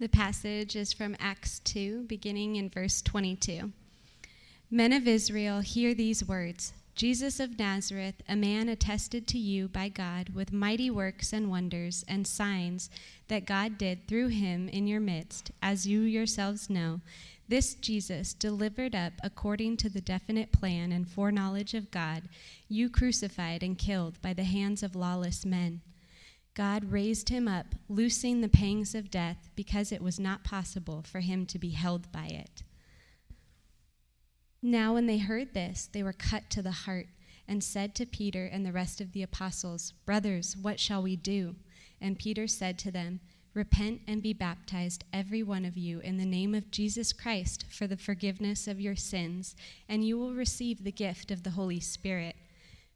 The passage is from Acts 2, beginning in verse 22. Men of Israel, hear these words Jesus of Nazareth, a man attested to you by God with mighty works and wonders and signs that God did through him in your midst, as you yourselves know. This Jesus, delivered up according to the definite plan and foreknowledge of God, you crucified and killed by the hands of lawless men. God raised him up, loosing the pangs of death, because it was not possible for him to be held by it. Now, when they heard this, they were cut to the heart and said to Peter and the rest of the apostles, Brothers, what shall we do? And Peter said to them, Repent and be baptized, every one of you, in the name of Jesus Christ for the forgiveness of your sins, and you will receive the gift of the Holy Spirit.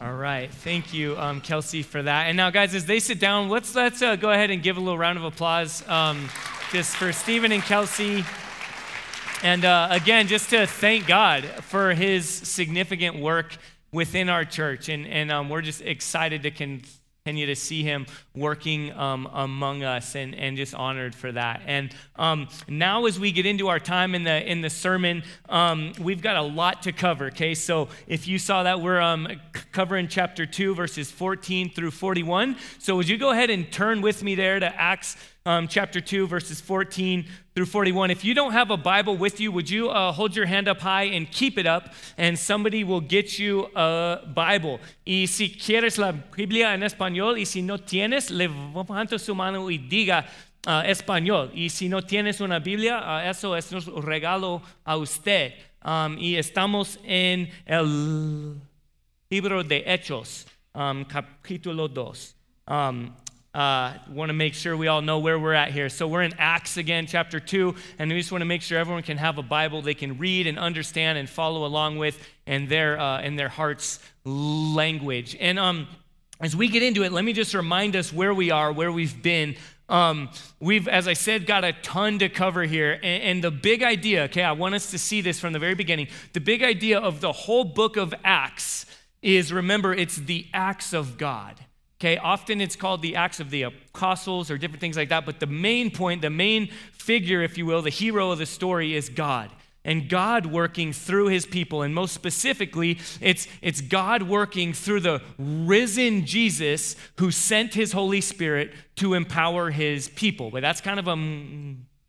All right, thank you, um, Kelsey, for that. And now, guys, as they sit down, let's let's uh, go ahead and give a little round of applause um, just for Stephen and Kelsey. And uh, again, just to thank God for His significant work within our church, and and um, we're just excited to con- continue to see him working um, among us and, and just honored for that. And um, now as we get into our time in the in the sermon um, we've got a lot to cover okay? So if you saw that we're um, covering chapter 2 verses 14 through 41 so would you go ahead and turn with me there to acts um, chapter 2, verses 14 through 41. If you don't have a Bible with you, would you uh, hold your hand up high and keep it up, and somebody will get you a Bible. Y si quieres la Biblia en español, y si no tienes, levanta su mano y diga uh, español. Y si no tienes una Biblia, uh, eso es nuestro regalo a usted. Um, y estamos en el libro de Hechos, um, capítulo 2. Um, uh, want to make sure we all know where we're at here. So we're in Acts again, chapter 2, and we just want to make sure everyone can have a Bible they can read and understand and follow along with in their, uh, in their heart's language. And um, as we get into it, let me just remind us where we are, where we've been. Um, we've, as I said, got a ton to cover here. And, and the big idea, okay, I want us to see this from the very beginning. The big idea of the whole book of Acts is remember, it's the acts of God. Okay, often it's called the Acts of the Apostles or different things like that, but the main point, the main figure, if you will, the hero of the story is God. And God working through his people. And most specifically, it's, it's God working through the risen Jesus who sent his Holy Spirit to empower his people. But that's kind of a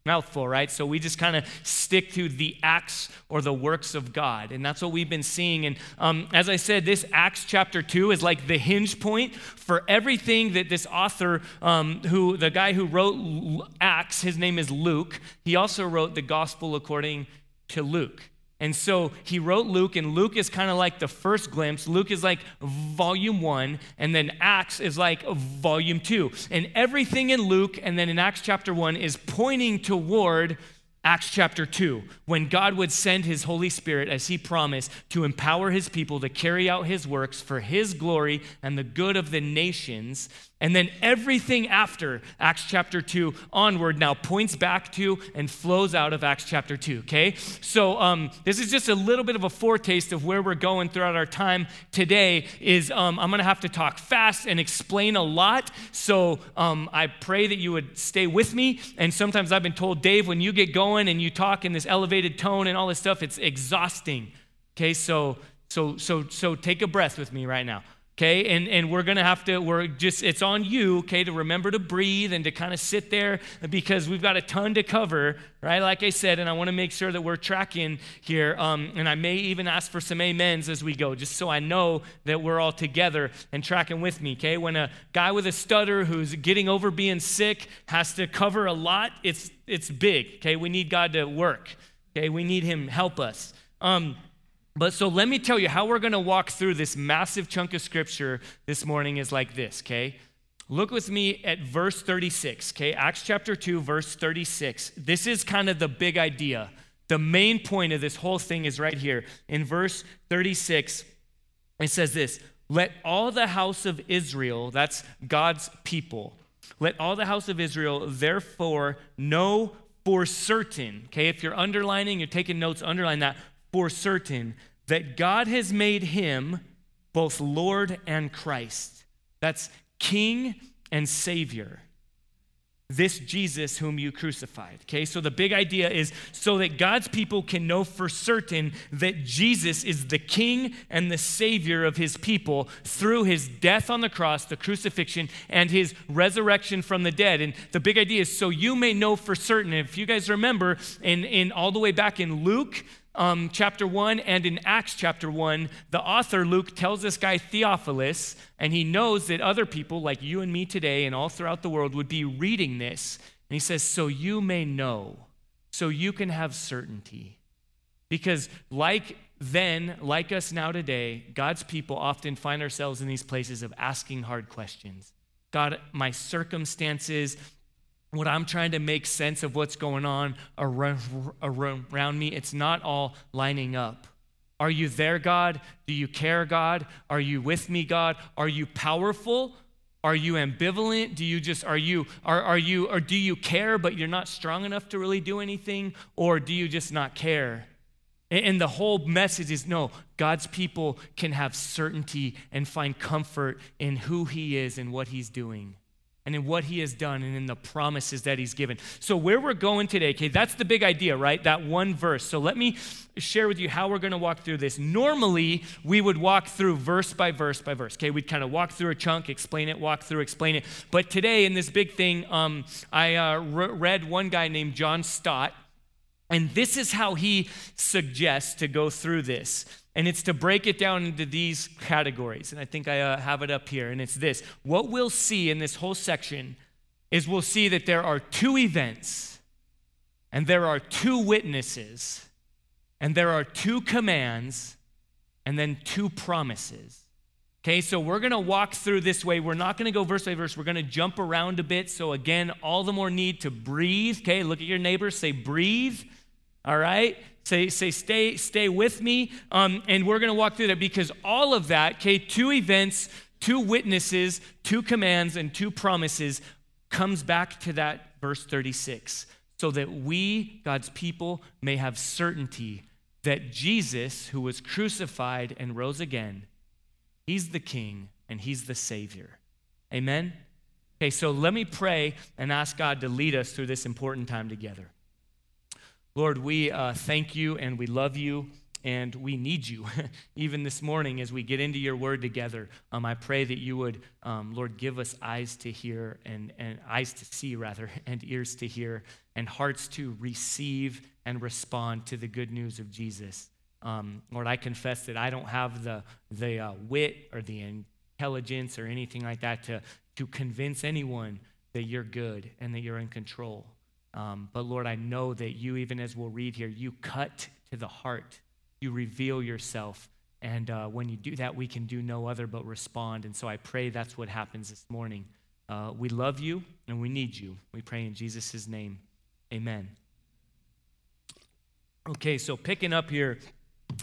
Mouthful, right? So we just kind of stick to the acts or the works of God. And that's what we've been seeing. And um, as I said, this Acts chapter 2 is like the hinge point for everything that this author, um, who the guy who wrote Acts, his name is Luke, he also wrote the gospel according to Luke. And so he wrote Luke, and Luke is kind of like the first glimpse. Luke is like volume one, and then Acts is like volume two. And everything in Luke and then in Acts chapter one is pointing toward Acts chapter 2, when God would send his Holy Spirit, as he promised, to empower his people to carry out his works for his glory and the good of the nations. And then everything after Acts chapter 2 onward now points back to and flows out of Acts chapter 2, okay? So um, this is just a little bit of a foretaste of where we're going throughout our time today is um, I'm going to have to talk fast and explain a lot. So um, I pray that you would stay with me. And sometimes I've been told, Dave, when you get going and you talk in this elevated tone and all this stuff, it's exhausting. Okay, so so so so take a breath with me right now okay? And and we're gonna have to we're just it's on you okay to remember to breathe and to kind of sit there because we've got a ton to cover right? Like i said and i want to make sure that we're tracking here um, and i may even ask for some amens as we go just so i know that we're all together and tracking with me okay? When a guy with a stutter who's getting over being sick has to cover a lot it's it's big okay? We need god to work okay? We need him help us. Um, but so let me tell you how we're going to walk through this massive chunk of scripture this morning is like this, okay? Look with me at verse 36, okay? Acts chapter 2, verse 36. This is kind of the big idea The main point of this whole thing is right here. In verse 36, it says this Let all the house of Israel, that's God's people, let all the house of Israel therefore know for certain, okay, if you're underlining, you're taking notes, underline that, for certain, that God has made him both Lord and Christ. That's King and Savior this Jesus whom you crucified. Okay, so the big idea is so that God's people can know for certain that Jesus is the King and the Savior of his people through his death on the cross, the crucifixion, and his resurrection from the dead. And the big idea is so you may know for certain. If you guys remember, in, in all the way back in Luke, um, chapter 1 and in Acts chapter 1, the author Luke tells this guy Theophilus, and he knows that other people like you and me today and all throughout the world would be reading this. And he says, So you may know, so you can have certainty. Because, like then, like us now today, God's people often find ourselves in these places of asking hard questions. God, my circumstances, what I'm trying to make sense of what's going on around, me, it's not all lining up. Are you there, God? Do you care, God? Are you with me, God? Are you powerful? Are you ambivalent? Do you just are you are, are you or do you care but you're not strong enough to really do anything or do you just not care? And the whole message is no, God's people can have certainty and find comfort in who he is and what he's doing and in what he has done and in the promises that he's given. So, where we're going today, okay, that's the big idea, right? That one verse. So, let me share with you how we're going to walk through this. Normally, we would walk through verse by verse by verse, okay? We'd kind of walk through a chunk, explain it, walk through, explain it. But today, in this big thing, um, I uh, re- read one guy named John Stott, and this is how he suggests to go through this. And it's to break it down into these categories. And I think I uh, have it up here. And it's this what we'll see in this whole section is we'll see that there are two events, and there are two witnesses, and there are two commands, and then two promises. Okay, so we're going to walk through this way. We're not going to go verse by verse. We're going to jump around a bit. So, again, all the more need to breathe. Okay, look at your neighbor, say, breathe. All right? Say, say stay, stay with me. Um, and we're going to walk through that because all of that, okay, two events, two witnesses, two commands, and two promises comes back to that verse 36 so that we, God's people, may have certainty that Jesus, who was crucified and rose again, he's the king and he's the savior. Amen? Okay, so let me pray and ask God to lead us through this important time together. Lord, we uh, thank you and we love you and we need you. Even this morning, as we get into your word together, um, I pray that you would, um, Lord, give us eyes to hear and, and eyes to see, rather, and ears to hear, and hearts to receive and respond to the good news of Jesus. Um, Lord, I confess that I don't have the, the uh, wit or the intelligence or anything like that to, to convince anyone that you're good and that you're in control. Um, but Lord, I know that you, even as we'll read here, you cut to the heart. You reveal yourself. And uh, when you do that, we can do no other but respond. And so I pray that's what happens this morning. Uh, we love you and we need you. We pray in Jesus' name. Amen. Okay, so picking up here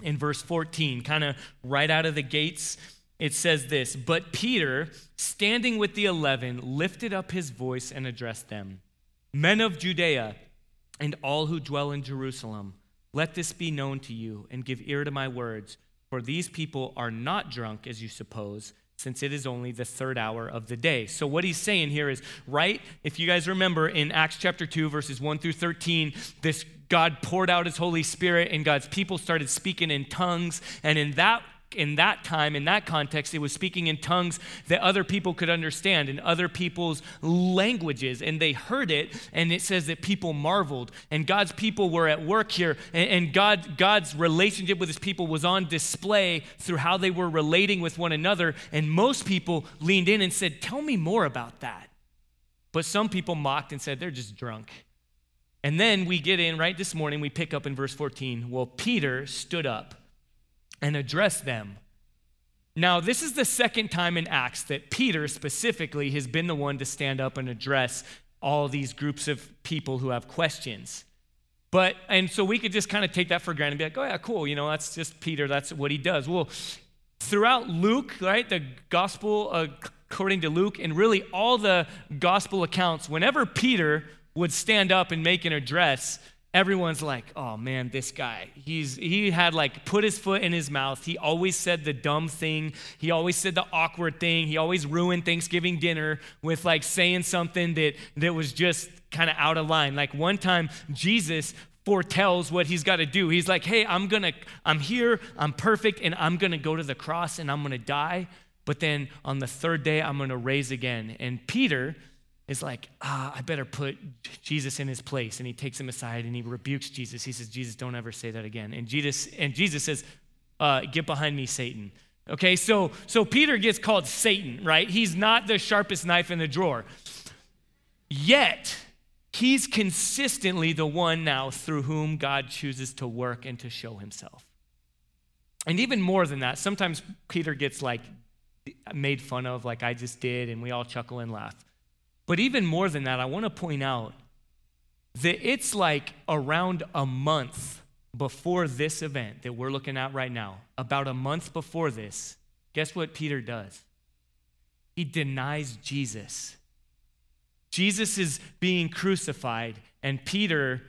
in verse 14, kind of right out of the gates, it says this But Peter, standing with the eleven, lifted up his voice and addressed them. Men of Judea and all who dwell in Jerusalem, let this be known to you and give ear to my words, for these people are not drunk as you suppose, since it is only the third hour of the day. So, what he's saying here is, right, if you guys remember in Acts chapter 2, verses 1 through 13, this God poured out his Holy Spirit and God's people started speaking in tongues. And in that in that time, in that context, it was speaking in tongues that other people could understand in other people's languages. And they heard it, and it says that people marveled. And God's people were at work here, and God, God's relationship with his people was on display through how they were relating with one another. And most people leaned in and said, Tell me more about that. But some people mocked and said, They're just drunk. And then we get in right this morning, we pick up in verse 14. Well, Peter stood up and address them. Now, this is the second time in Acts that Peter specifically has been the one to stand up and address all these groups of people who have questions. But, and so we could just kind of take that for granted and be like, oh, yeah, cool. You know, that's just Peter. That's what he does. Well, throughout Luke, right, the gospel uh, according to Luke, and really all the gospel accounts, whenever Peter would stand up and make an address, everyone's like, oh man, this guy. He's he had like put his foot in his mouth. He always said the dumb thing. He always said the awkward thing. He always ruined Thanksgiving dinner with like saying something that that was just kind of out of line. Like one time Jesus foretells what he's got to do. He's like, "Hey, I'm going to I'm here. I'm perfect and I'm going to go to the cross and I'm going to die, but then on the third day I'm going to raise again." And Peter is like, ah, I better put Jesus in his place. And he takes him aside and he rebukes Jesus. He says, Jesus, don't ever say that again. And Jesus, and Jesus says, uh, get behind me, Satan. Okay, so so Peter gets called Satan, right? He's not the sharpest knife in the drawer. Yet, he's consistently the one now through whom God chooses to work and to show himself. And even more than that, sometimes Peter gets like made fun of, like I just did, and we all chuckle and laugh. But even more than that, I want to point out that it's like around a month before this event that we're looking at right now, about a month before this, guess what Peter does? He denies Jesus. Jesus is being crucified, and Peter,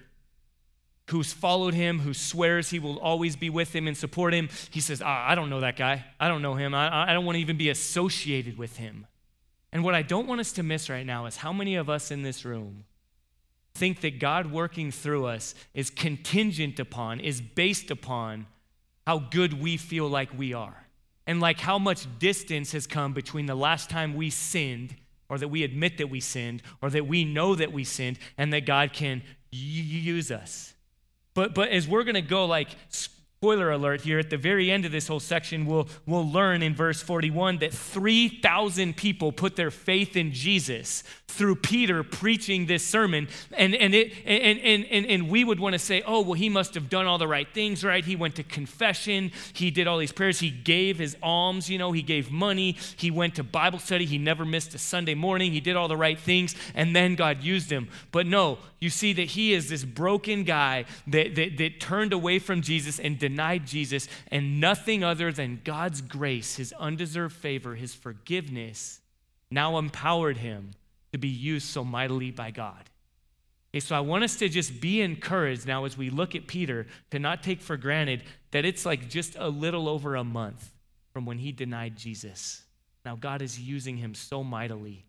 who's followed him, who swears he will always be with him and support him, he says, ah, I don't know that guy. I don't know him. I, I don't want to even be associated with him. And what I don't want us to miss right now is how many of us in this room think that God working through us is contingent upon, is based upon how good we feel like we are. And like how much distance has come between the last time we sinned, or that we admit that we sinned, or that we know that we sinned, and that God can use us. But, but as we're going to go like Spoiler alert here, at the very end of this whole section, we'll, we'll learn in verse 41 that 3,000 people put their faith in Jesus through Peter preaching this sermon. And, and, it, and, and, and, and we would want to say, oh, well, he must have done all the right things, right? He went to confession, he did all these prayers, he gave his alms, you know, he gave money, he went to Bible study, he never missed a Sunday morning, he did all the right things, and then God used him. But no, you see that he is this broken guy that, that, that turned away from Jesus and denied denied Jesus, and nothing other than God's grace, his undeserved favor, his forgiveness, now empowered him to be used so mightily by God. Okay, so I want us to just be encouraged now as we look at Peter to not take for granted that it's like just a little over a month from when he denied Jesus. Now God is using him so mightily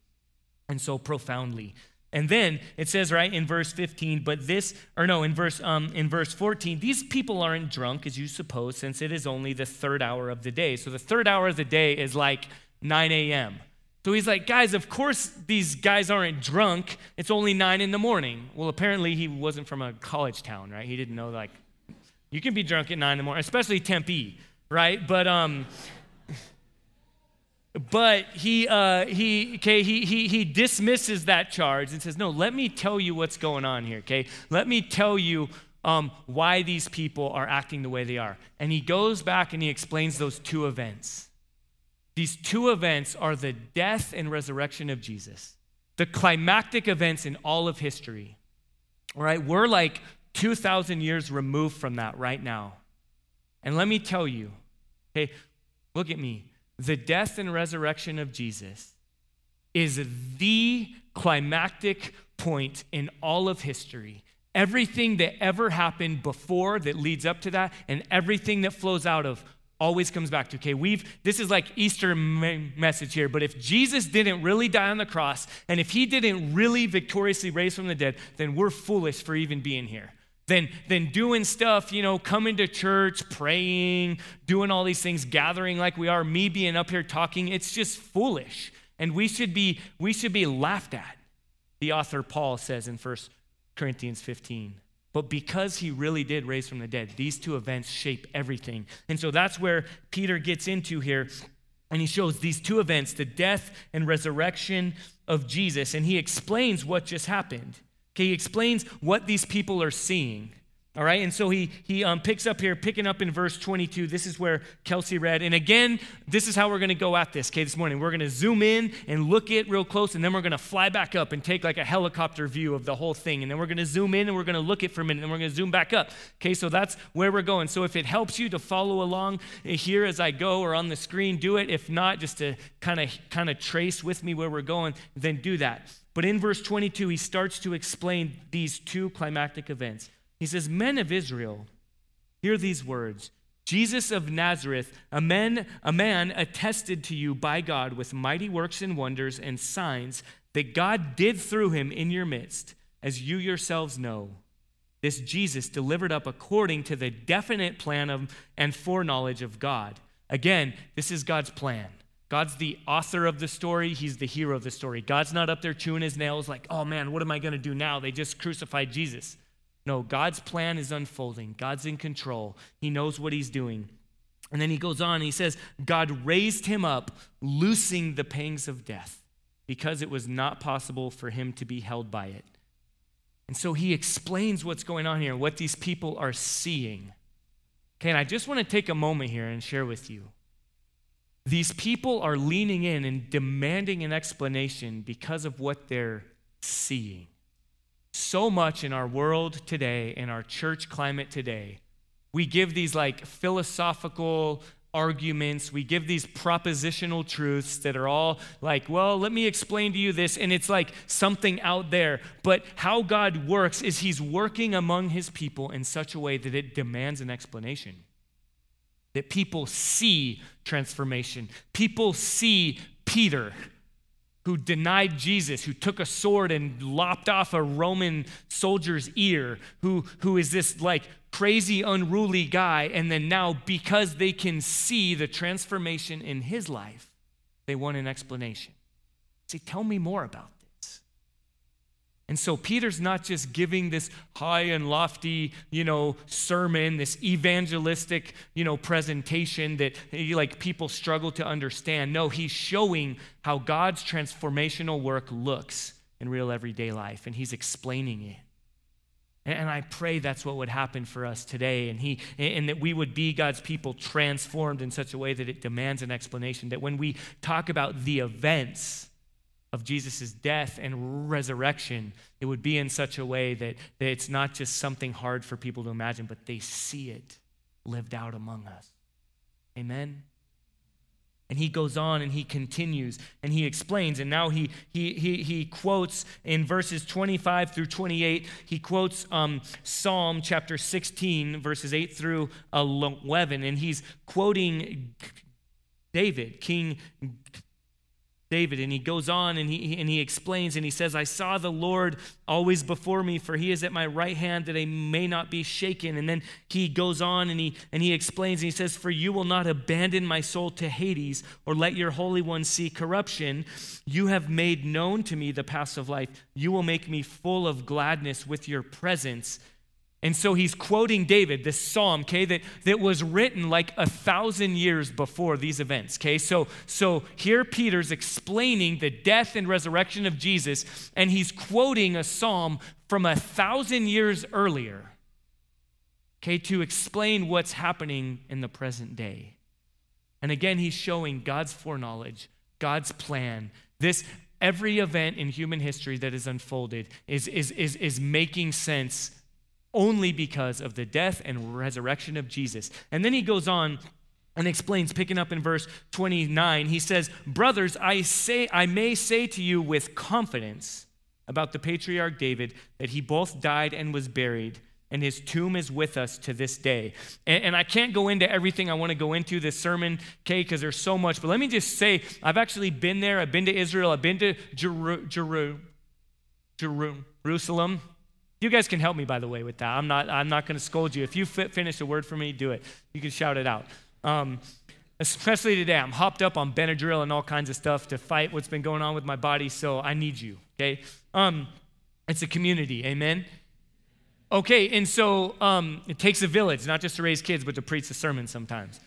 and so profoundly. And then it says right in verse 15, but this, or no, in verse um, in verse 14, these people aren't drunk as you suppose, since it is only the third hour of the day. So the third hour of the day is like 9 a.m. So he's like, guys, of course these guys aren't drunk. It's only nine in the morning. Well, apparently he wasn't from a college town, right? He didn't know like you can be drunk at nine in the morning, especially Tempe, right? But um, but he, uh, he, okay, he, he, he dismisses that charge and says, No, let me tell you what's going on here, okay? Let me tell you um, why these people are acting the way they are. And he goes back and he explains those two events. These two events are the death and resurrection of Jesus, the climactic events in all of history. All right, we're like 2,000 years removed from that right now. And let me tell you, okay, look at me the death and resurrection of Jesus is the climactic point in all of history. Everything that ever happened before that leads up to that, and everything that flows out of always comes back to okay we've this is like easter message here but if jesus didn't really die on the cross and if he didn't really victoriously raise from the dead then we're foolish for even being here than, than doing stuff, you know, coming to church, praying, doing all these things, gathering like we are, me being up here talking. It's just foolish. And we should be, we should be laughed at. The author Paul says in 1 Corinthians 15. But because he really did raise from the dead, these two events shape everything. And so that's where Peter gets into here. And he shows these two events, the death and resurrection of Jesus. And he explains what just happened. Okay, he explains what these people are seeing. All right, and so he he um, picks up here, picking up in verse 22. This is where Kelsey read, and again, this is how we're going to go at this. Okay, this morning we're going to zoom in and look it real close, and then we're going to fly back up and take like a helicopter view of the whole thing, and then we're going to zoom in and we're going to look it for a minute, and we're going to zoom back up. Okay, so that's where we're going. So if it helps you to follow along here as I go or on the screen, do it. If not, just to kind of kind of trace with me where we're going, then do that. But in verse 22, he starts to explain these two climactic events. He says, Men of Israel, hear these words. Jesus of Nazareth, a man, a man attested to you by God with mighty works and wonders and signs that God did through him in your midst, as you yourselves know. This Jesus delivered up according to the definite plan of, and foreknowledge of God. Again, this is God's plan. God's the author of the story. He's the hero of the story. God's not up there chewing his nails like, oh man, what am I going to do now? They just crucified Jesus. No, God's plan is unfolding. God's in control. He knows what he's doing. And then he goes on he says, God raised him up, loosing the pangs of death, because it was not possible for him to be held by it. And so he explains what's going on here, what these people are seeing. Okay, and I just want to take a moment here and share with you. These people are leaning in and demanding an explanation because of what they're seeing so much in our world today, in our church climate today, we give these like philosophical arguments, we give these propositional truths that are all like, well, let me explain to you this, and it's like something out there. But how God works is He's working among His people in such a way that it demands an explanation. That people see transformation, people see Peter who denied Jesus, who took a sword and lopped off a Roman soldier's ear, who, who is this like crazy, unruly guy. And then now, because they can see the transformation in his life, they want an explanation. Say, tell me more about and so Peter's not just giving this high and lofty, you know, sermon, this evangelistic, you know, presentation that like people struggle to understand. No, he's showing how God's transformational work looks in real everyday life and he's explaining it. And I pray that's what would happen for us today, and, he, and that we would be God's people transformed in such a way that it demands an explanation. That when we talk about the events, of Jesus' death and resurrection, it would be in such a way that, that it's not just something hard for people to imagine, but they see it lived out among us. Amen? And he goes on and he continues and he explains. And now he, he, he, he quotes in verses 25 through 28, he quotes um, Psalm chapter 16, verses 8 through 11. And he's quoting David, King David. And he goes on and he, and he explains and he says, I saw the Lord always before me, for he is at my right hand that I may not be shaken. And then he goes on and he, and he explains and he says, For you will not abandon my soul to Hades or let your Holy One see corruption. You have made known to me the paths of life. You will make me full of gladness with your presence. And so he's quoting David, this psalm, okay, that, that was written like a thousand years before these events, okay? So, so here Peter's explaining the death and resurrection of Jesus, and he's quoting a psalm from a thousand years earlier, okay, to explain what's happening in the present day. And again, he's showing God's foreknowledge, God's plan. This every event in human history that is unfolded is, is, is, is making sense only because of the death and resurrection of Jesus. And then he goes on and explains picking up in verse 29 he says brothers i say i may say to you with confidence about the patriarch david that he both died and was buried and his tomb is with us to this day. And, and i can't go into everything i want to go into this sermon okay because there's so much but let me just say i've actually been there. I've been to israel. I've been to Jeru- Jeru- Jeru- jerusalem you guys can help me, by the way, with that. I'm not, I'm not going to scold you. If you finish a word for me, do it. You can shout it out. Um, especially today, I'm hopped up on Benadryl and all kinds of stuff to fight what's been going on with my body, so I need you, okay? Um, it's a community, amen? Okay, and so um, it takes a village, not just to raise kids, but to preach the sermon sometimes.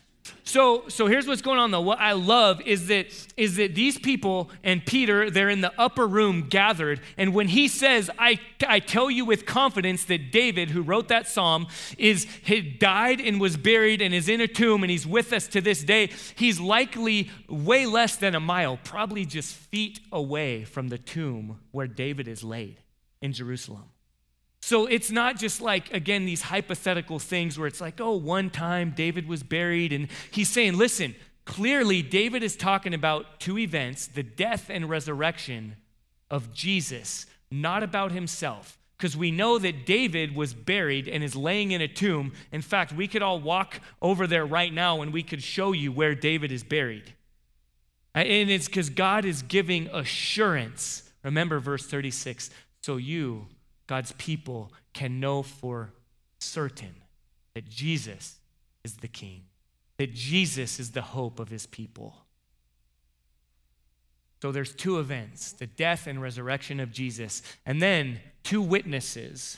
So, so here's what's going on though. What I love is that is that these people and Peter, they're in the upper room gathered, and when he says, I, I tell you with confidence that David, who wrote that psalm, is had died and was buried and is in a tomb and he's with us to this day, he's likely way less than a mile, probably just feet away from the tomb where David is laid in Jerusalem. So it's not just like, again, these hypothetical things where it's like, oh, one time David was buried. And he's saying, listen, clearly David is talking about two events the death and resurrection of Jesus, not about himself. Because we know that David was buried and is laying in a tomb. In fact, we could all walk over there right now and we could show you where David is buried. And it's because God is giving assurance. Remember verse 36 so you God's people can know for certain that Jesus is the King, that Jesus is the hope of his people. So there's two events the death and resurrection of Jesus, and then two witnesses.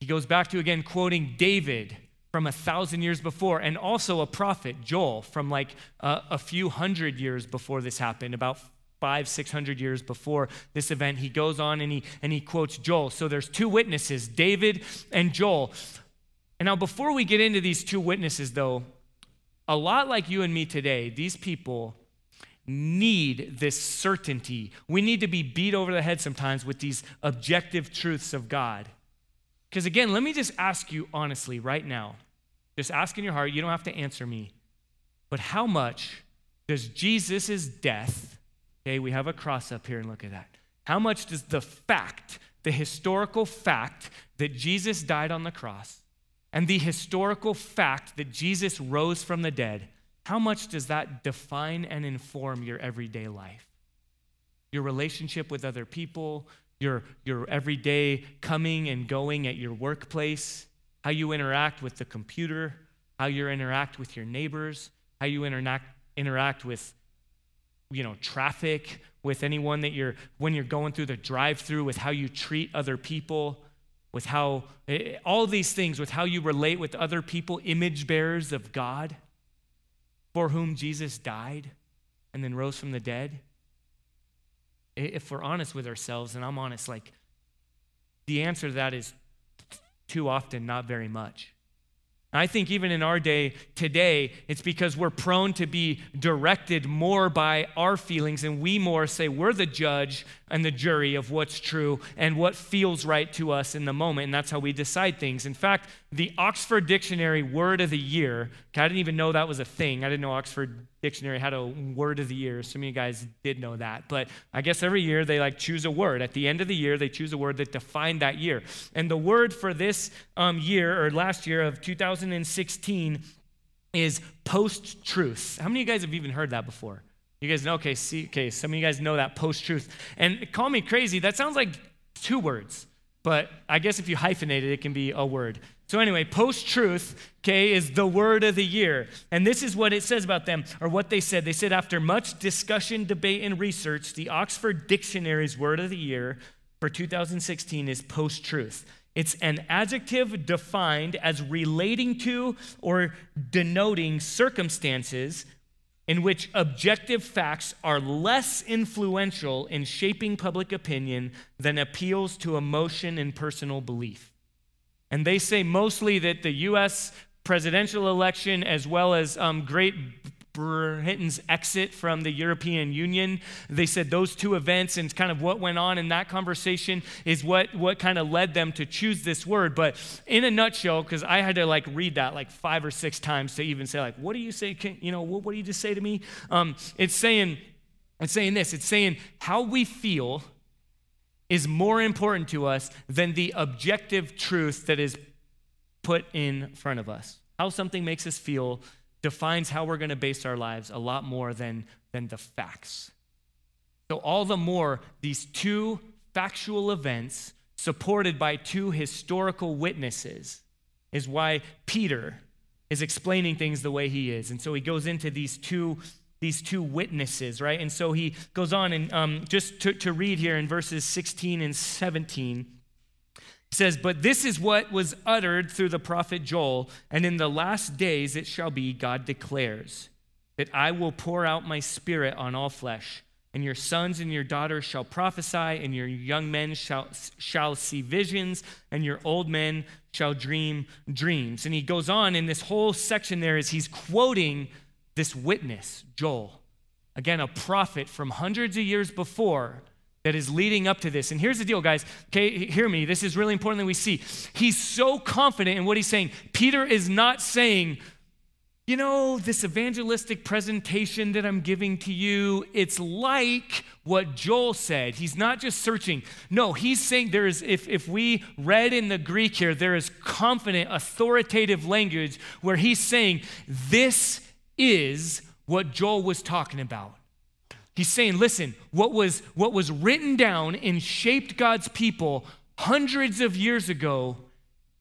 He goes back to again quoting David from a thousand years before, and also a prophet, Joel, from like uh, a few hundred years before this happened, about five, six hundred years before this event. He goes on and he, and he quotes Joel. So there's two witnesses, David and Joel. And now, before we get into these two witnesses, though, a lot like you and me today, these people need this certainty. We need to be beat over the head sometimes with these objective truths of God. Because again, let me just ask you honestly right now. Just ask in your heart, you don't have to answer me. But how much does Jesus' death Okay, we have a cross up here and look at that. How much does the fact, the historical fact that Jesus died on the cross, and the historical fact that Jesus rose from the dead, how much does that define and inform your everyday life? Your relationship with other people, your, your everyday coming and going at your workplace, how you interact with the computer, how you interact with your neighbors, how you interact, interact with you know, traffic, with anyone that you're, when you're going through the drive through, with how you treat other people, with how, eh, all these things, with how you relate with other people, image bearers of God, for whom Jesus died and then rose from the dead. If we're honest with ourselves, and I'm honest, like, the answer to that is too often not very much. I think even in our day today, it's because we're prone to be directed more by our feelings, and we more say we're the judge and the jury of what's true and what feels right to us in the moment, and that's how we decide things. In fact, the Oxford Dictionary Word of the Year, I didn't even know that was a thing. I didn't know Oxford Dictionary had a Word of the Year. Some of you guys did know that, but I guess every year they like choose a word. At the end of the year, they choose a word that defined that year. And the word for this um, year or last year of 2016 is post-truth. How many of you guys have even heard that before? You guys know, okay, see, okay, some of you guys know that post truth. And call me crazy, that sounds like two words, but I guess if you hyphenate it, it can be a word. So, anyway, post truth, okay, is the word of the year. And this is what it says about them, or what they said. They said, after much discussion, debate, and research, the Oxford Dictionary's word of the year for 2016 is post truth. It's an adjective defined as relating to or denoting circumstances in which objective facts are less influential in shaping public opinion than appeals to emotion and personal belief. And they say mostly that the US presidential election, as well as um, Great Britain's exit from the European Union. They said those two events and kind of what went on in that conversation is what, what kind of led them to choose this word. But in a nutshell, because I had to like read that like five or six times to even say like, what do you say? Can, you know, what, what do you just say to me? Um, it's saying, it's saying this. It's saying how we feel is more important to us than the objective truth that is put in front of us. How something makes us feel defines how we're going to base our lives a lot more than, than the facts. So, all the more, these two factual events supported by two historical witnesses is why Peter is explaining things the way he is. And so he goes into these two these two witnesses, right? And so he goes on and um, just to, to read here in verses 16 and 17, says, But this is what was uttered through the prophet Joel, and in the last days it shall be, God declares, that I will pour out my spirit on all flesh. And your sons and your daughters shall prophesy, and your young men shall, shall see visions, and your old men shall dream dreams. And he goes on in this whole section there as he's quoting this witness, Joel. Again, a prophet from hundreds of years before that is leading up to this. And here's the deal, guys. Okay, hear me. This is really important that we see. He's so confident in what he's saying. Peter is not saying, you know, this evangelistic presentation that I'm giving to you, it's like what Joel said. He's not just searching. No, he's saying there is, if, if we read in the Greek here, there is confident, authoritative language where he's saying, this is what Joel was talking about. He's saying, listen, what was, what was written down and shaped God's people hundreds of years ago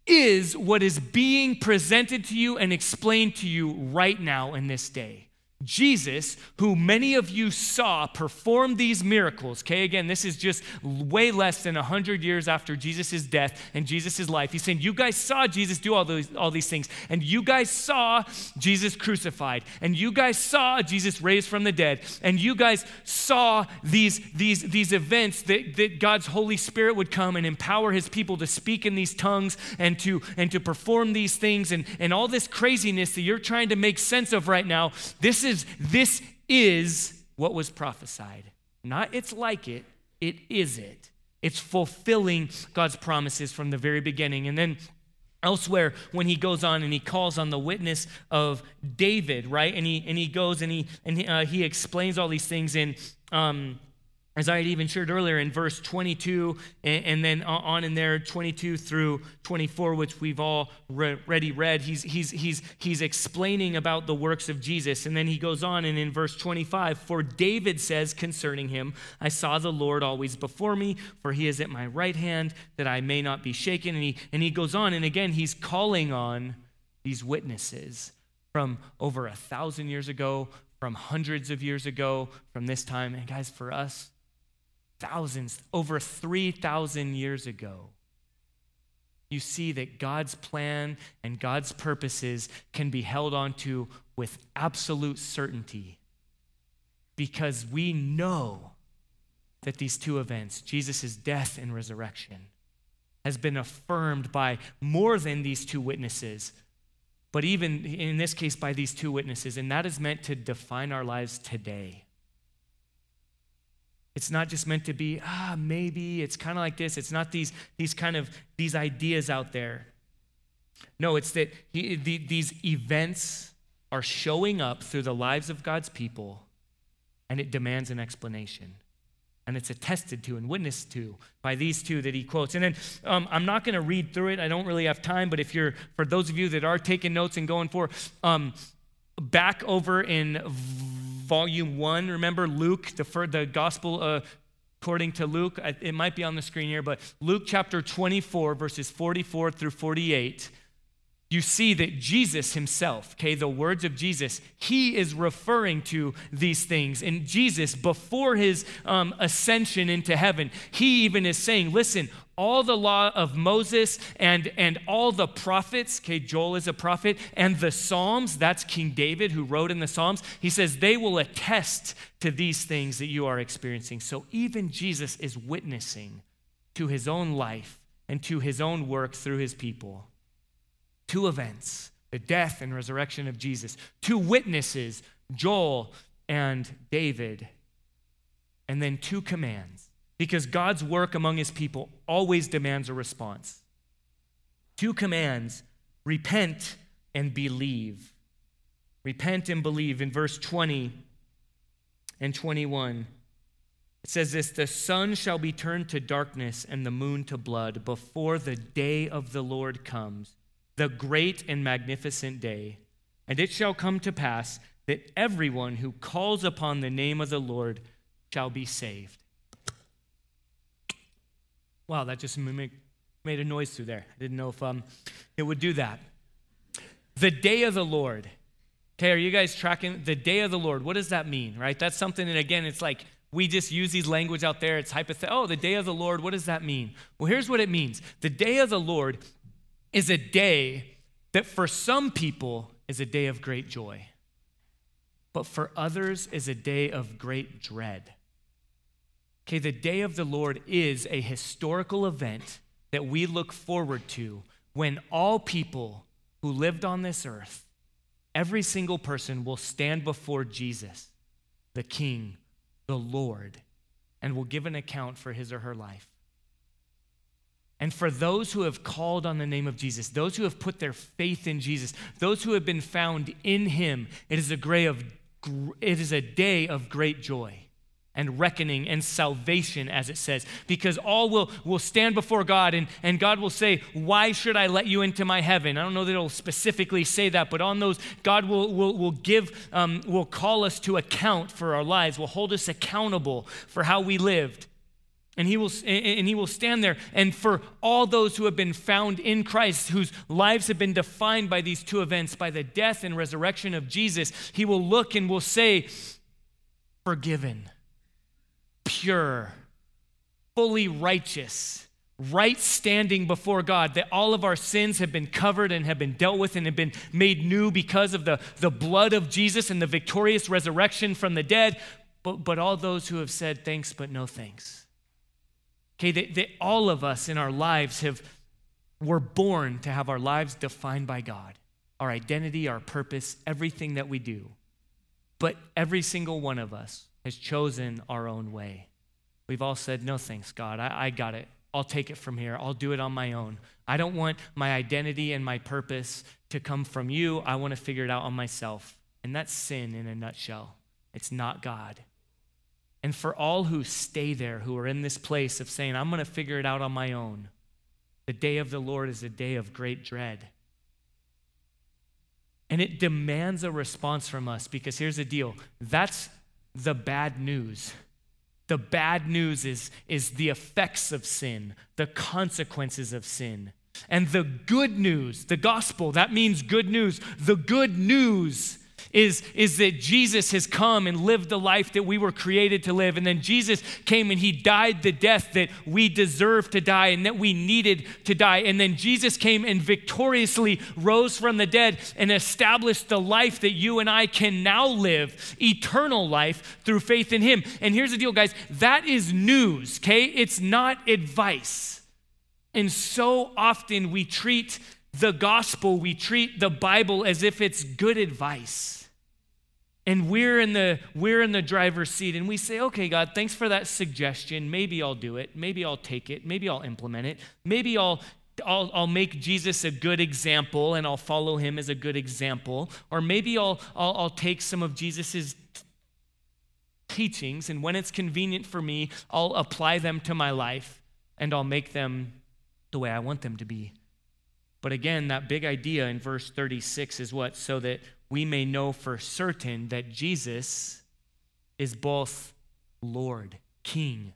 is what is being presented to you and explained to you right now in this day. Jesus, who many of you saw perform these miracles, okay, again, this is just way less than 100 years after Jesus' death and Jesus' life. He's saying, You guys saw Jesus do all, those, all these things, and you guys saw Jesus crucified, and you guys saw Jesus raised from the dead, and you guys saw these, these, these events that, that God's Holy Spirit would come and empower his people to speak in these tongues and to, and to perform these things, and, and all this craziness that you're trying to make sense of right now. This is is this is what was prophesied. Not it's like it, it is it. It's fulfilling God's promises from the very beginning. And then elsewhere when he goes on and he calls on the witness of david right and he and he goes and he and he, uh, he explains all these things in um, as I had even shared earlier in verse 22 and, then on in there, 22 through 24, which we've all already read, he's, he's, he's, he's explaining about the works of Jesus. And then he goes on, and in verse 25, for David says concerning him, I saw the Lord always before me, for he is at my right hand, that I may not be shaken. And he, and he goes on, and again, he's calling on these witnesses from over a thousand years ago, from hundreds of years ago, from this time. And guys, for us, thousands, over 3,000 years ago, you see that God's plan and God's purposes can be held onto with absolute certainty because we know that these two events, Jesus' death and resurrection, has been affirmed by more than these two witnesses, but even in this case by these two witnesses, and that is meant to define our lives today. It's not just meant to be, ah, maybe, it's kind of like this. It's not these, these kind of, these ideas out there. No, it's that he, the, these events are showing up through the lives of God's people, and it demands an explanation. And it's attested to and witnessed to by these two that he quotes. And then um, I'm not going to read through it. I don't really have time, but if you're, for those of you that are taking notes and going for, um, back over in volume one. Remember Luke, the, the gospel uh, according to Luke? It might be on the screen here, but Luke chapter 24, verses 44 through 48 you see that Jesus himself, okay, the words of Jesus, he is referring to these things. And Jesus, before his um, ascension into heaven, he even is saying, listen, all the law of Moses and, and all the prophets, okay, Joel is a prophet, and the Psalms, that's King David who wrote in the Psalms, he says they will attest to these things that you are experiencing. So even Jesus is witnessing to his own life and to his own work through his people. Two events the death and resurrection of Jesus, two witnesses, Joel and David, and then two commands. Because God's work among his people always demands a response. Two commands repent and believe. Repent and believe. In verse 20 and 21, it says this The sun shall be turned to darkness and the moon to blood before the day of the Lord comes the great and magnificent day. And it shall come to pass that everyone who calls upon the name of the Lord shall be saved. Wow, that just made a noise through there. I didn't know if um, it would do that. The day of the Lord. Okay, are you guys tracking the day of the Lord? What does that mean, right? That's something that, again, it's like we just use these language out there. It's hypothetical. Oh, the day of the Lord, what does that mean? Well, here's what it means the day of the Lord is a day that for some people is a day of great joy, but for others is a day of great dread. Okay, the day of the Lord is a historical event that we look forward to when all people who lived on this earth, every single person will stand before Jesus, the King, the Lord, and will give an account for his or her life. And for those who have called on the name of Jesus, those who have put their faith in Jesus, those who have been found in him, it is a, gray of, it is a day of great joy and reckoning and salvation, as it says, because all will, will stand before God and, and God will say, Why should I let you into my heaven? I don't know that it'll specifically say that, but on those, God will, will, will give, um, will call us to account for our lives, will hold us accountable for how we lived. And he, will, and he will stand there. And for all those who have been found in Christ, whose lives have been defined by these two events, by the death and resurrection of Jesus, he will look and will say, Forgiven pure, fully righteous, right standing before God, that all of our sins have been covered and have been dealt with and have been made new because of the, the blood of Jesus and the victorious resurrection from the dead. But, but all those who have said thanks but no thanks. Okay, that, that all of us in our lives have were born to have our lives defined by God, our identity, our purpose, everything that we do. But every single one of us has chosen our own way. We've all said, No thanks, God. I, I got it. I'll take it from here. I'll do it on my own. I don't want my identity and my purpose to come from you. I want to figure it out on myself. And that's sin in a nutshell. It's not God. And for all who stay there, who are in this place of saying, I'm going to figure it out on my own, the day of the Lord is a day of great dread. And it demands a response from us because here's the deal that's the bad news. The bad news is, is the effects of sin, the consequences of sin. And the good news, the gospel, that means good news. The good news is, is that Jesus has come and lived the life that we were created to live. And then Jesus came and he died the death that we deserved to die and that we needed to die. And then Jesus came and victoriously rose from the dead and established the life that you and I can now live, eternal life through faith in him. And here's the deal, guys that is news, okay? It's not advice. And so often we treat the gospel, we treat the Bible as if it's good advice. And we're in the we're in the driver's seat and we say, "Okay, God, thanks for that suggestion. Maybe I'll do it. Maybe I'll take it. Maybe I'll implement it. Maybe I'll I'll, I'll make Jesus a good example and I'll follow him as a good example. Or maybe I'll, I'll, I'll take some of Jesus's teachings and when it's convenient for me, I'll apply them to my life and I'll make them the way I want them to be. But again, that big idea in verse 36 is what? So that we may know for certain that Jesus is both Lord, King,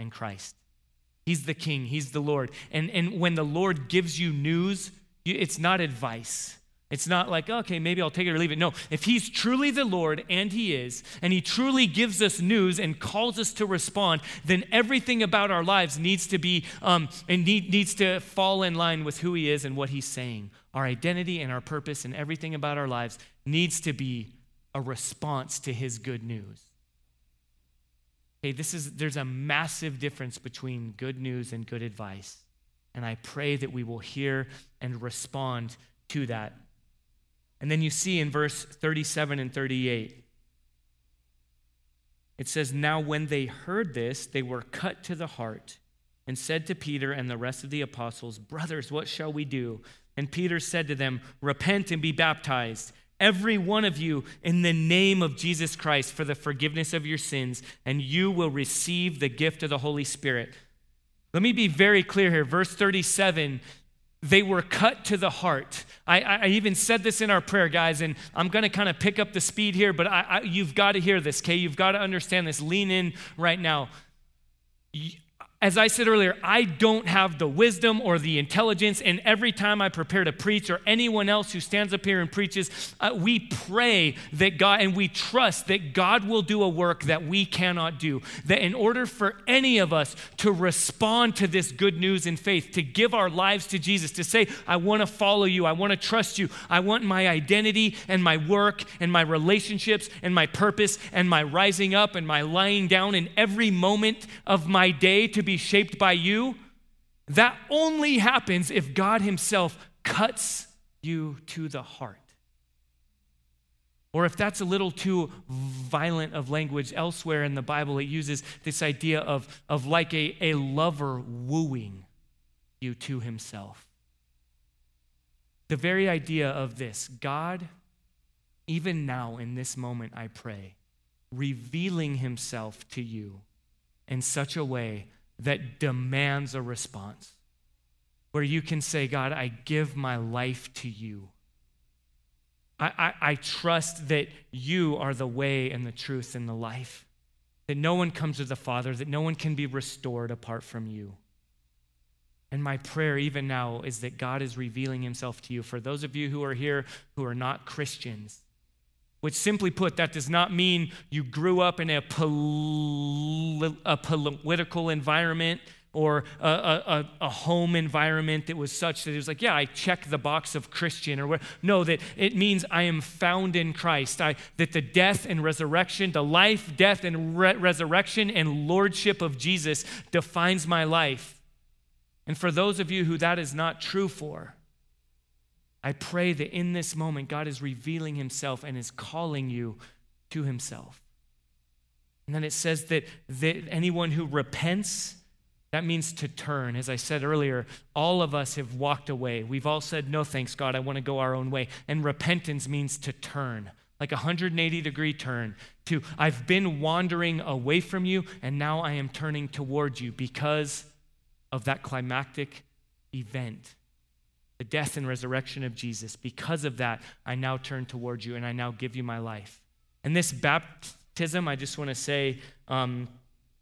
and Christ. He's the King, He's the Lord. And, and when the Lord gives you news, it's not advice. It's not like, okay, maybe I'll take it or leave it. No, if He's truly the Lord, and He is, and He truly gives us news and calls us to respond, then everything about our lives needs to be, um, and need, needs to fall in line with who He is and what He's saying. Our identity and our purpose and everything about our lives needs to be a response to His good news. Okay, this is, there's a massive difference between good news and good advice. And I pray that we will hear and respond to that and then you see in verse 37 and 38, it says, Now when they heard this, they were cut to the heart and said to Peter and the rest of the apostles, Brothers, what shall we do? And Peter said to them, Repent and be baptized, every one of you, in the name of Jesus Christ for the forgiveness of your sins, and you will receive the gift of the Holy Spirit. Let me be very clear here. Verse 37 they were cut to the heart. I, I even said this in our prayer, guys, and I'm going to kind of pick up the speed here, but I, I, you've got to hear this, okay? You've got to understand this. Lean in right now. As I said earlier, I don't have the wisdom or the intelligence. And every time I prepare to preach, or anyone else who stands up here and preaches, uh, we pray that God and we trust that God will do a work that we cannot do. That in order for any of us to respond to this good news in faith, to give our lives to Jesus, to say, I want to follow you, I want to trust you, I want my identity and my work and my relationships and my purpose and my rising up and my lying down in every moment of my day to be be shaped by you, that only happens if God Himself cuts you to the heart. Or if that's a little too violent of language elsewhere in the Bible, it uses this idea of, of like a, a lover wooing you to himself. The very idea of this God, even now in this moment, I pray, revealing himself to you in such a way that demands a response, where you can say, God, I give my life to you. I, I, I, trust that you are the way and the truth and the life, that no one comes to the Father, that no one can be restored apart from you. And my prayer, even now, is that God is revealing himself to you. For those of you who are here who are not Christians, which, simply put, that does not mean you grew up in a, a political environment or a, a, a, home environment that was such that it was like, yeah, I check the box of Christian or what. No, that it means I am found in Christ. I, that the death and resurrection, the life, death, and re- resurrection and lordship of Jesus defines my life. And for those of you who that is not true for, I pray that in this moment, God is revealing himself and is calling you to himself. And then it says that, that anyone who repents, that means to turn. As I said earlier, all of us have walked away. We've all said, No, thanks, God, I want to go our own way. And repentance means to turn, like a 180 degree turn to, I've been wandering away from you, and now I am turning towards you because of that climactic event the death and resurrection of Jesus. Because of that, I now turn towards you and I now give you my life. And this baptism, I just want to say, um,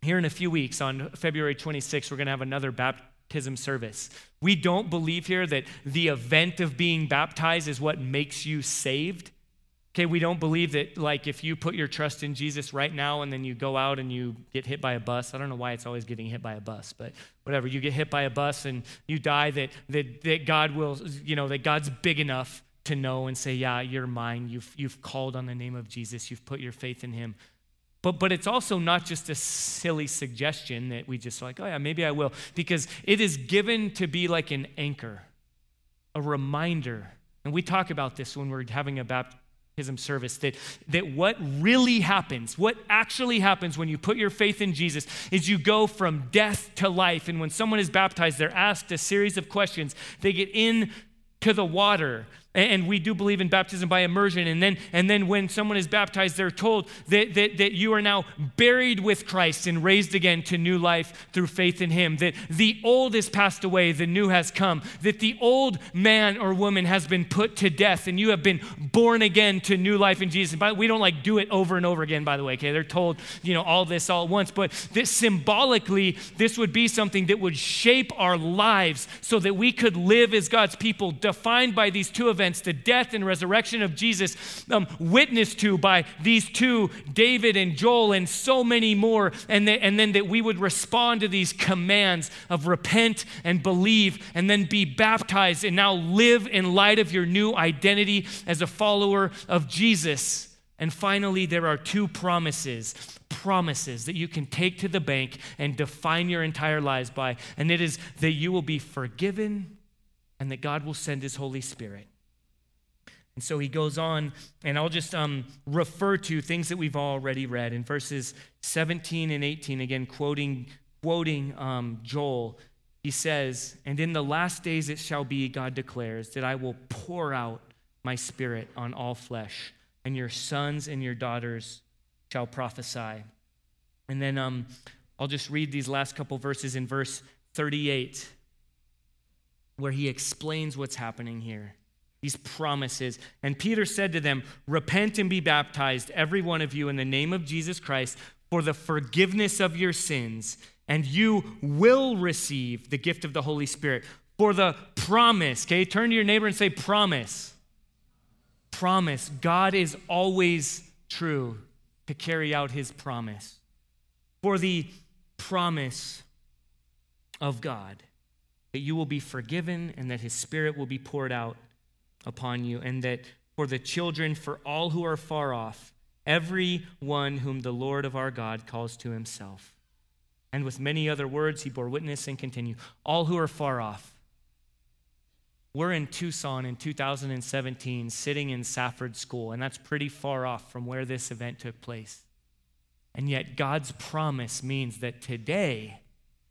here in a few weeks, on February 26th, we're going to have another baptism service. We don't believe here that the event of being baptized is what makes you saved. Okay, we don't believe that, like, if you put your trust in Jesus right now and then you go out and you get hit by a bus, I don't know why it's always getting hit by a bus, but whatever, you get hit by a bus and you die, that, that, that God will, you know, that God's big enough to know and say, yeah, you're mine. You've, you've called on the name of Jesus, you've put your faith in him. But, but it's also not just a silly suggestion that we just like, oh, yeah, maybe I will, because it is given to be like an anchor, a reminder. And we talk about this when we're having a baptism service that, that what really happens, what actually happens when you put your faith in Jesus, is you go from death to life. And when someone is baptized, they're asked a series of questions. They get in to the water and we do believe in baptism by immersion. And then, and then when someone is baptized, they're told that, that, that you are now buried with Christ and raised again to new life through faith in Him. That the old has passed away, the new has come. That the old man or woman has been put to death, and you have been born again to new life in Jesus. But we don't like do it over and over again, by the way, okay? They're told, you know, all this all at once. But this symbolically, this would be something that would shape our lives so that we could live as God's people, defined by these two events events, the death and resurrection of Jesus, um, witnessed to by these two, David and Joel, and so many more, and, that, and then that we would respond to these commands of repent and believe, and then be baptized, and now live in light of your new identity as a follower of Jesus. And finally, there are two promises promises that you can take to the bank and define your entire lives by. And it is that you will be forgiven and that God will send his Holy Spirit. And so he goes on, and I'll just um, refer to things that we've already read in verses 17 and 18, again, quoting, quoting um, Joel. He says, And in the last days it shall be, God declares, that I will pour out my spirit on all flesh, and your sons and your daughters shall prophesy. And then um, I'll just read these last couple verses in verse 38, where he explains what's happening here these promises. And Peter said to them, Repent and be baptized, every one of you, in the name of Jesus Christ, for the forgiveness of your sins, and you will receive the gift of the Holy Spirit. For the promise, okay? Turn to your neighbor and say, promise. Promise. God is always true to carry out his promise. For the promise of God that you will be forgiven and that his spirit will be poured out upon you, and that for the children, for all who are far off, every one whom the Lord of our God calls to himself. And with many other words, he bore witness and continued. All who are far off. We're in Tucson in 2017, sitting in Safford School, and that's pretty far off from where this event took place. And yet, God's promise means that today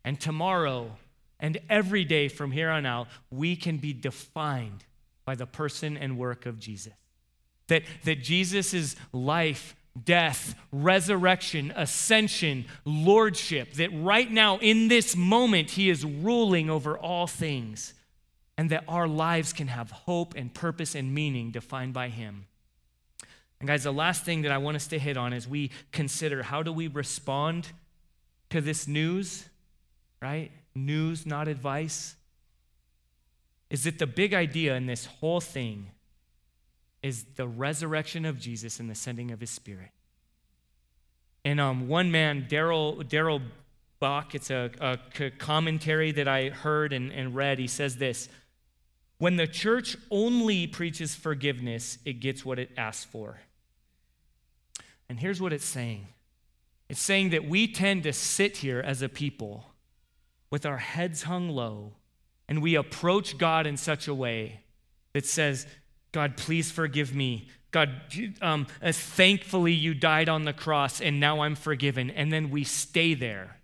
and tomorrow and every day from here on out, we can be defined by the person and work of Jesus. That, that Jesus' is life, death, resurrection, ascension, lordship, that right now in this moment, he is ruling over all things, and that our lives can have hope and purpose and meaning defined by him. And guys, the last thing that I want us to hit on as we consider how do we respond to this news, right? News, not advice. Is that the big idea in this whole thing is the resurrection of Jesus and the sending of his spirit. And um, one man, Daryl Darrell Bock, it's a, a, commentary that I heard and, and read. He says this When the church only preaches forgiveness, it gets what it asks for. And here's what it's saying it's saying that we tend to sit here as a people with our heads hung low and we approach God in such a way that says, God, please forgive me. God, um, uh, thankfully you died on the cross and now I'm forgiven. And then we stay there.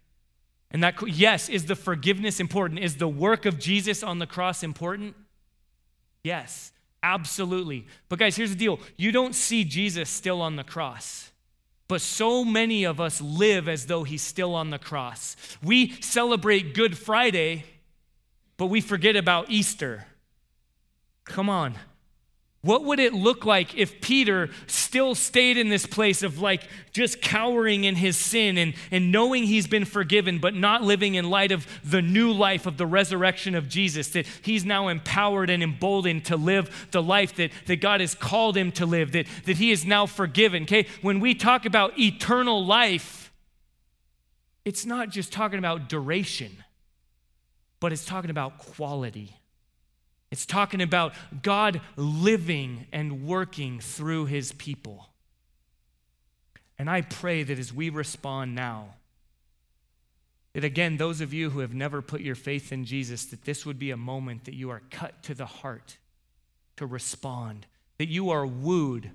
And that, yes, is the forgiveness important? Is the work of Jesus on the cross important? Yes, absolutely. But guys, here's the deal you don't see Jesus still on the cross. But so many of us live as though he's still on the cross. We celebrate Good Friday, but we forget about Easter. Come on. What would it look like if Peter still stayed in this place of like just cowering in his sin and, and knowing he's been forgiven, but not living in light of the new life of the resurrection of Jesus? That he's now empowered and emboldened to live the life that, that God has called him to live, that, that he is now forgiven. Okay? When we talk about eternal life, it's not just talking about duration, but it's talking about quality. It's talking about God living and working through his people. And I pray that as we respond now, that again, those of you who have never put your faith in Jesus, that this would be a moment that you are cut to the heart to respond, that you are wooed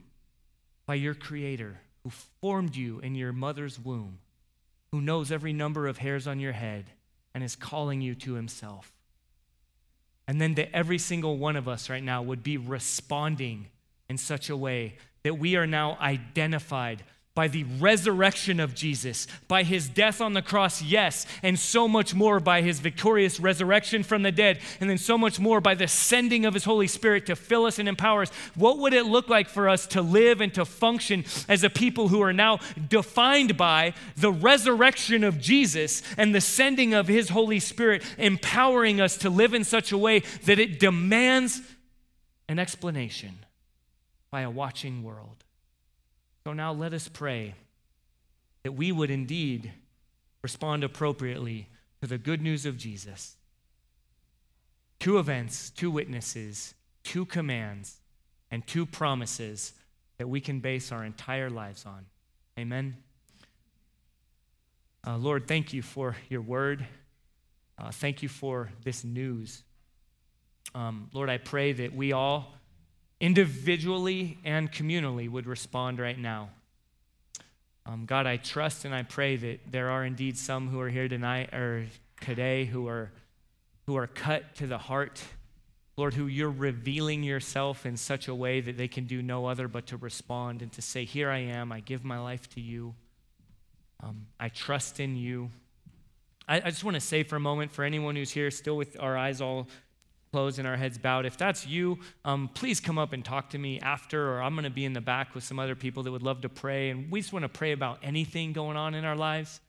by your Creator who formed you in your mother's womb, who knows every number of hairs on your head and is calling you to Himself. And then that every single one of us right now would be responding in such a way that we are now identified by the resurrection of Jesus, by his death on the cross, yes, and so much more by his victorious resurrection from the dead, and then so much more by the sending of his Holy Spirit to fill us and empower us. What would it look like for us to live and to function as a people who are now defined by the resurrection of Jesus and the sending of his Holy Spirit, empowering us to live in such a way that it demands an explanation by a watching world? So now let us pray that we would indeed respond appropriately to the good news of Jesus. Two events, two witnesses, two commands, and two promises that we can base our entire lives on. Amen. Uh, Lord, thank you for your word. Uh, thank you for this news. Um, Lord, I pray that we all individually and communally would respond right now. Um, God, I trust and I pray that there are indeed some who are here tonight or today who are who are cut to the heart. Lord, who you're revealing yourself in such a way that they can do no other but to respond and to say, Here I am, I give my life to you. Um, I trust in you. I, I just want to say for a moment, for anyone who's here still with our eyes all closed and our heads bowed. If that's you, um, please come up and talk to me after, or I'm going to be in the back with some other people that would love to pray. And we just want to pray about anything going on in our lives.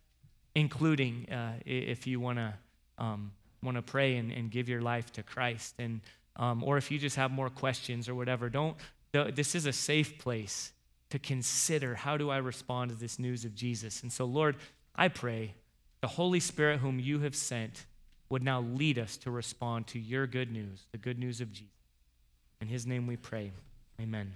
including uh, if you want to um, want to pray and, and, give your life to Christ, and um, or if you just have more questions or whatever. Don't. This is a safe place to consider how do I respond to this news of Jesus. And so, Lord, I pray the Holy Spirit, whom you have sent, would now lead us to respond to your good news, the good news of Jesus. In His name we pray. Amen.